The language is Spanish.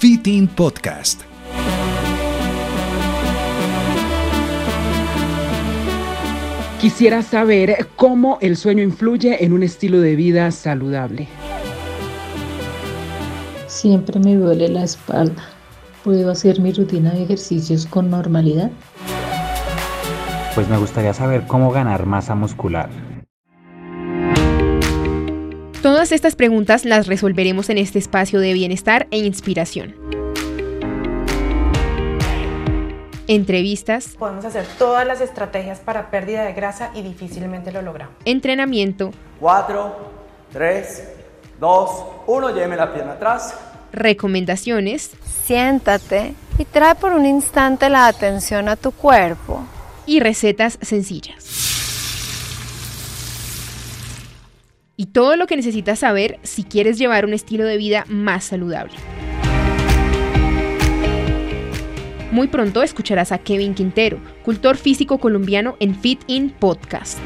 Fit In Podcast. Quisiera saber cómo el sueño influye en un estilo de vida saludable. Siempre me duele la espalda. ¿Puedo hacer mi rutina de ejercicios con normalidad? Pues me gustaría saber cómo ganar masa muscular. Todas estas preguntas las resolveremos en este espacio de bienestar e inspiración. Entrevistas. Podemos hacer todas las estrategias para pérdida de grasa y difícilmente lo logramos. Entrenamiento. 4, 3, 2, 1. Lléveme la pierna atrás. Recomendaciones. Siéntate y trae por un instante la atención a tu cuerpo. Y recetas sencillas. Y todo lo que necesitas saber si quieres llevar un estilo de vida más saludable. Muy pronto escucharás a Kevin Quintero, cultor físico colombiano en Fit In Podcast.